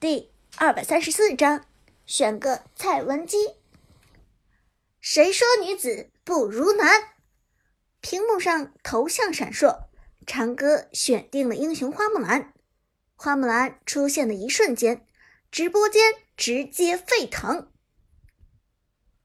第二百三十四章，选个蔡文姬。谁说女子不如男？屏幕上头像闪烁，长歌选定了英雄花木兰。花木兰出现的一瞬间，直播间直接沸腾。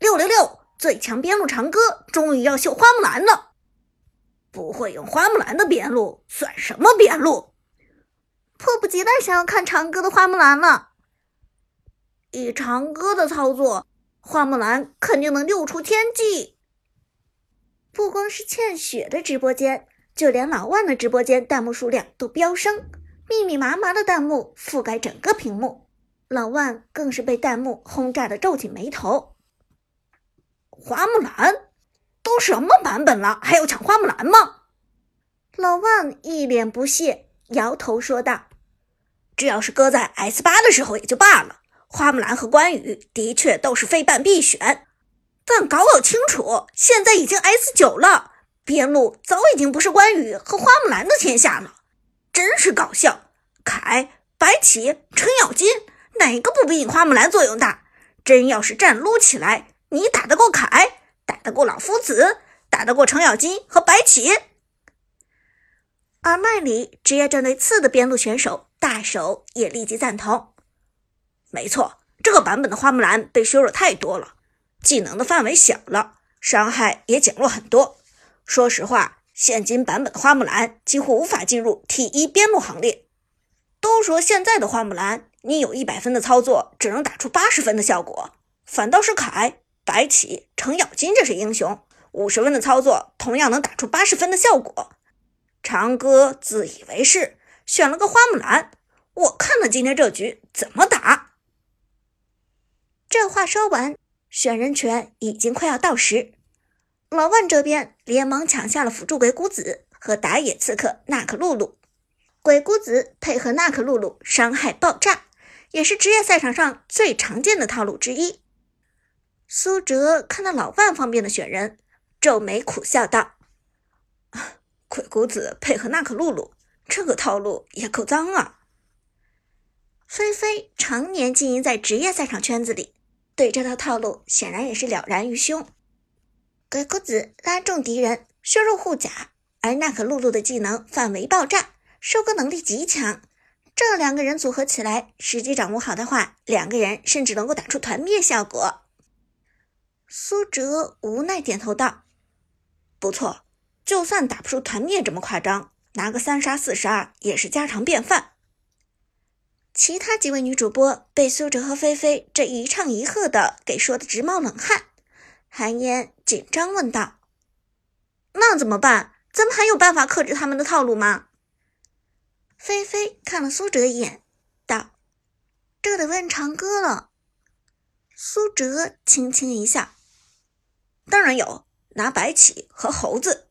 六六六，最强边路长歌终于要秀花木兰了！不会用花木兰的边路算什么边路？迫不及待想要看长歌的花木兰了。以长歌的操作，花木兰肯定能溜出天际。不光是倩雪的直播间，就连老万的直播间弹幕数量都飙升，密密麻麻的弹幕覆盖整个屏幕。老万更是被弹幕轰炸的皱紧眉头。花木兰都什么版本了，还要抢花木兰吗？老万一脸不屑。摇头说道：“这要是搁在 S 八的时候也就罢了，花木兰和关羽的确都是非办必选。但搞搞清楚，现在已经 S 九了，边路早已经不是关羽和花木兰的天下了，真是搞笑！凯、白起、程咬金，哪个不比你花木兰作用大？真要是战撸起来，你打得过凯？打得过老夫子？打得过程咬金和白起？”而麦里职业战队次的边路选手大手也立即赞同：“没错，这个版本的花木兰被削弱太多了，技能的范围小了，伤害也减弱很多。说实话，现今版本的花木兰几乎无法进入 T 一边路行列。都说现在的花木兰，你有一百分的操作，只能打出八十分的效果，反倒是凯、白起、程咬金这些英雄，五十分的操作同样能打出八十分的效果。”长歌自以为是，选了个花木兰。我看了今天这局怎么打。这话说完，选人权已经快要到时。老万这边连忙抢下了辅助鬼谷子和打野刺客娜可露露。鬼谷子配合娜可露露，伤害爆炸，也是职业赛场上最常见的套路之一。苏哲看到老万方面的选人，皱眉苦笑道。鬼谷子配合娜可露露，这个套路也够脏啊！菲菲常年经营在职业赛场圈子里，对这套套路显然也是了然于胸。鬼谷子拉中敌人，削弱护甲，而娜可露露的技能范围爆炸，收割能力极强。这两个人组合起来，时机掌握好的话，两个人甚至能够打出团灭效果。苏哲无奈点头道：“不错。”就算打不出团灭这么夸张，拿个三杀四杀也是家常便饭。其他几位女主播被苏哲和菲菲这一唱一和的给说的直冒冷汗。韩嫣紧张问道：“那怎么办？咱们还有办法克制他们的套路吗？”菲菲看了苏哲一眼，道：“这得问长歌了。”苏哲轻轻一笑：“当然有，拿白起和猴子。”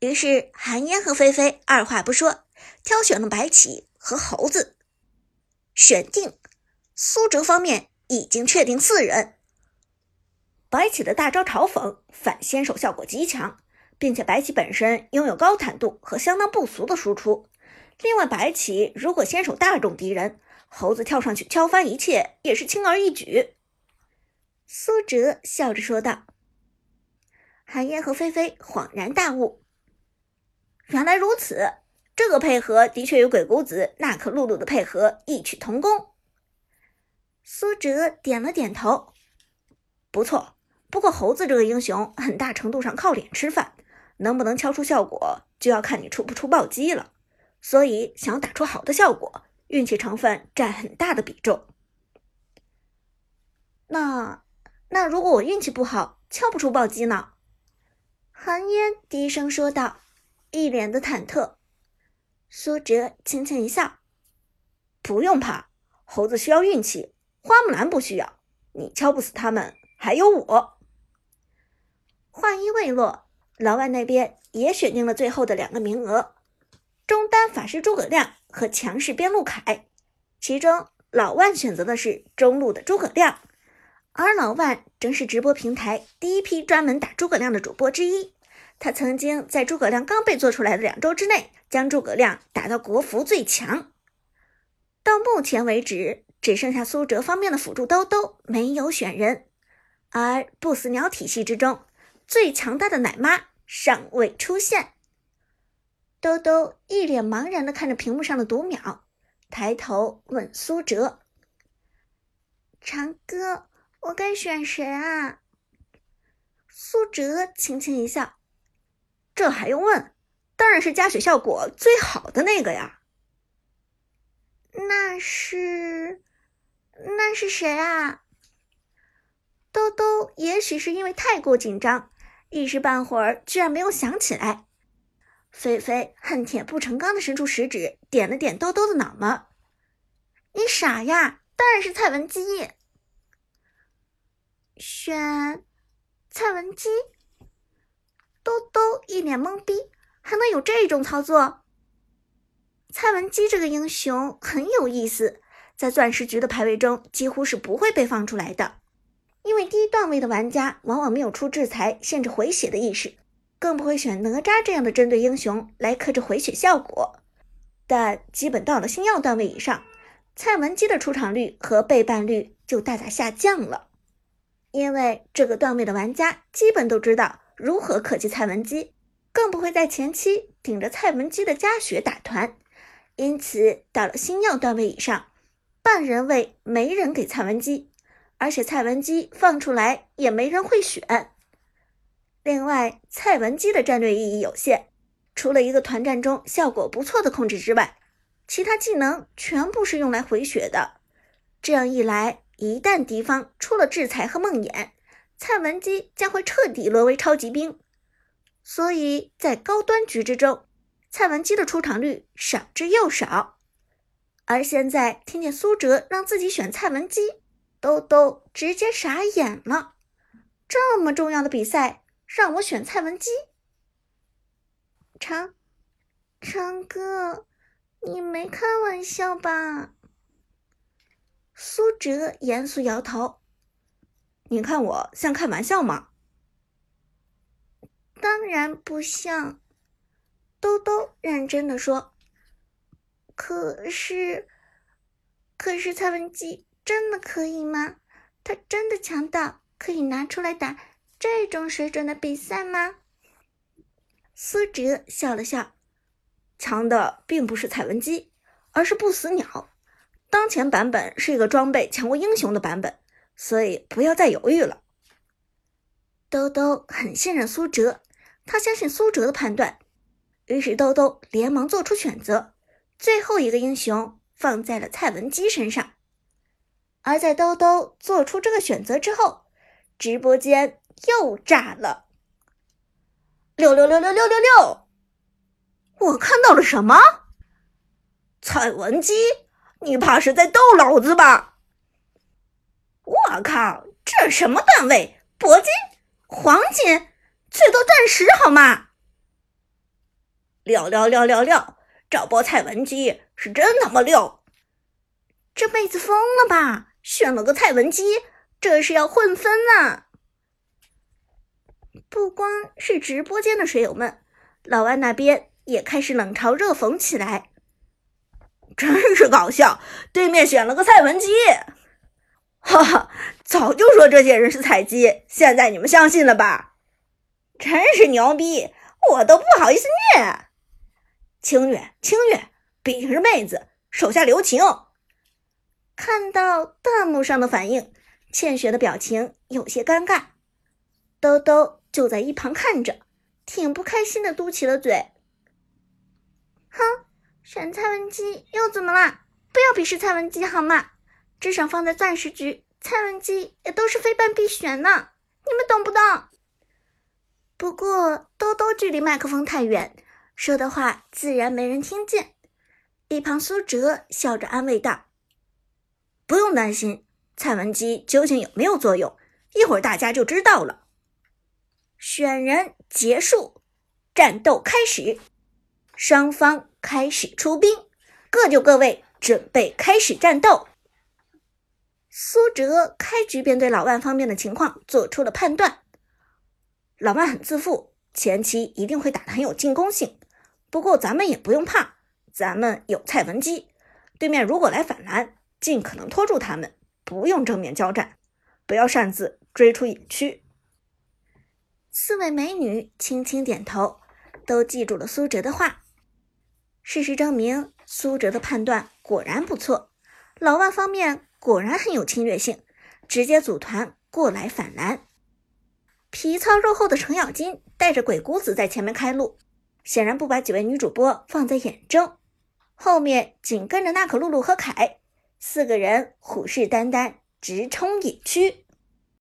于是，韩嫣和菲菲二话不说，挑选了白起和猴子。选定，苏哲方面已经确定四人。白起的大招嘲讽反先手效果极强，并且白起本身拥有高坦度和相当不俗的输出。另外，白起如果先手大众敌人，猴子跳上去敲翻一切也是轻而易举。苏哲笑着说道。韩嫣和菲菲恍然大悟。原来如此，这个配合的确与鬼谷子、娜可露露的配合异曲同工。苏哲点了点头，不错。不过猴子这个英雄很大程度上靠脸吃饭，能不能敲出效果，就要看你出不出暴击了。所以想要打出好的效果，运气成分占很大的比重。那那如果我运气不好，敲不出暴击呢？寒烟低声说道。一脸的忐忑，苏哲轻轻一笑：“不用怕，猴子需要运气，花木兰不需要。你敲不死他们，还有我。”话音未落，老万那边也选定了最后的两个名额：中单法师诸葛亮和强势边路凯。其中，老万选择的是中路的诸葛亮，而老万正是直播平台第一批专门打诸葛亮的主播之一。他曾经在诸葛亮刚被做出来的两周之内，将诸葛亮打到国服最强。到目前为止，只剩下苏哲方面的辅助兜兜没有选人，而不死鸟体系之中最强大的奶妈尚未出现。兜兜一脸茫然的看着屏幕上的读秒，抬头问苏哲：“长哥，我该选谁啊？”苏哲轻轻一笑：“这还用问？当然是加血效果最好的那个呀。”那是，那是谁啊？兜兜也许是因为太过紧张，一时半会儿居然没有想起来。菲菲恨铁不成钢的伸出食指，点了点兜兜的脑门：“你傻呀，当然是蔡文姬。”选蔡文姬？兜兜一脸懵逼，还能有这种操作？蔡文姬这个英雄很有意思，在钻石局的排位中几乎是不会被放出来的，因为低段位的玩家往往没有出制裁限制回血的意识，更不会选哪吒这样的针对英雄来克制回血效果。但基本到了星耀段位以上，蔡文姬的出场率和背叛率就大大下降了，因为这个段位的玩家基本都知道如何克制蔡文姬，更不会在前期顶着蔡文姬的加血打团。因此，到了星耀段位以上，半人位没人给蔡文姬，而且蔡文姬放出来也没人会选。另外，蔡文姬的战略意义有限，除了一个团战中效果不错的控制之外，其他技能全部是用来回血的。这样一来，一旦敌方出了制裁和梦魇，蔡文姬将会彻底沦为超级兵。所以在高端局之中。蔡文姬的出场率少之又少，而现在听见苏哲让自己选蔡文姬，兜兜直接傻眼了。这么重要的比赛，让我选蔡文姬？长长哥，你没开玩笑吧？苏哲严肃摇头。你看我像开玩笑吗？当然不像。兜兜认真的说：“可是，可是蔡文姬真的可以吗？她真的强到可以拿出来打这种水准的比赛吗？”苏哲笑了笑：“强的并不是蔡文姬，而是不死鸟。当前版本是一个装备强过英雄的版本，所以不要再犹豫了。”兜兜很信任苏哲，他相信苏哲的判断。于是，兜兜连忙做出选择，最后一个英雄放在了蔡文姬身上。而在兜兜做出这个选择之后，直播间又炸了！六六六六六六六！我看到了什么？蔡文姬，你怕是在逗老子吧？我靠，这什么段位？铂金、黄金，最多钻石好吗？六六六六六！这波蔡文姬是真他妈六！这辈子疯了吧？选了个蔡文姬，这是要混分啊！不光是直播间的水友们，老外那边也开始冷嘲热讽起来。真是搞笑！对面选了个蔡文姬，哈哈！早就说这些人是菜鸡，现在你们相信了吧？真是牛逼！我都不好意思虐。清月，清月，毕竟是妹子，手下留情。看到弹幕上的反应，倩雪的表情有些尴尬。兜兜就在一旁看着，挺不开心的，嘟起了嘴。哼，选蔡文姬又怎么啦？不要鄙视蔡文姬好吗？至少放在钻石局，蔡文姬也都是非办必选呢。你们懂不懂？不过兜兜距离麦克风太远。说的话自然没人听见。一旁苏哲笑着安慰道：“不用担心，蔡文姬究竟有没有作用，一会儿大家就知道了。”选人结束，战斗开始，双方开始出兵，各就各位，准备开始战斗。苏哲开局便对老万方面的情况做出了判断：老万很自负，前期一定会打得很有进攻性。不过咱们也不用怕，咱们有蔡文姬，对面如果来反蓝，尽可能拖住他们，不用正面交战，不要擅自追出野区。四位美女轻轻点头，都记住了苏哲的话。事实证明，苏哲的判断果然不错。老万方面果然很有侵略性，直接组团过来反蓝。皮糙肉厚的程咬金带着鬼谷子在前面开路，显然不把几位女主播放在眼中。后面紧跟着娜可露露和凯，四个人虎视眈眈，直冲野区。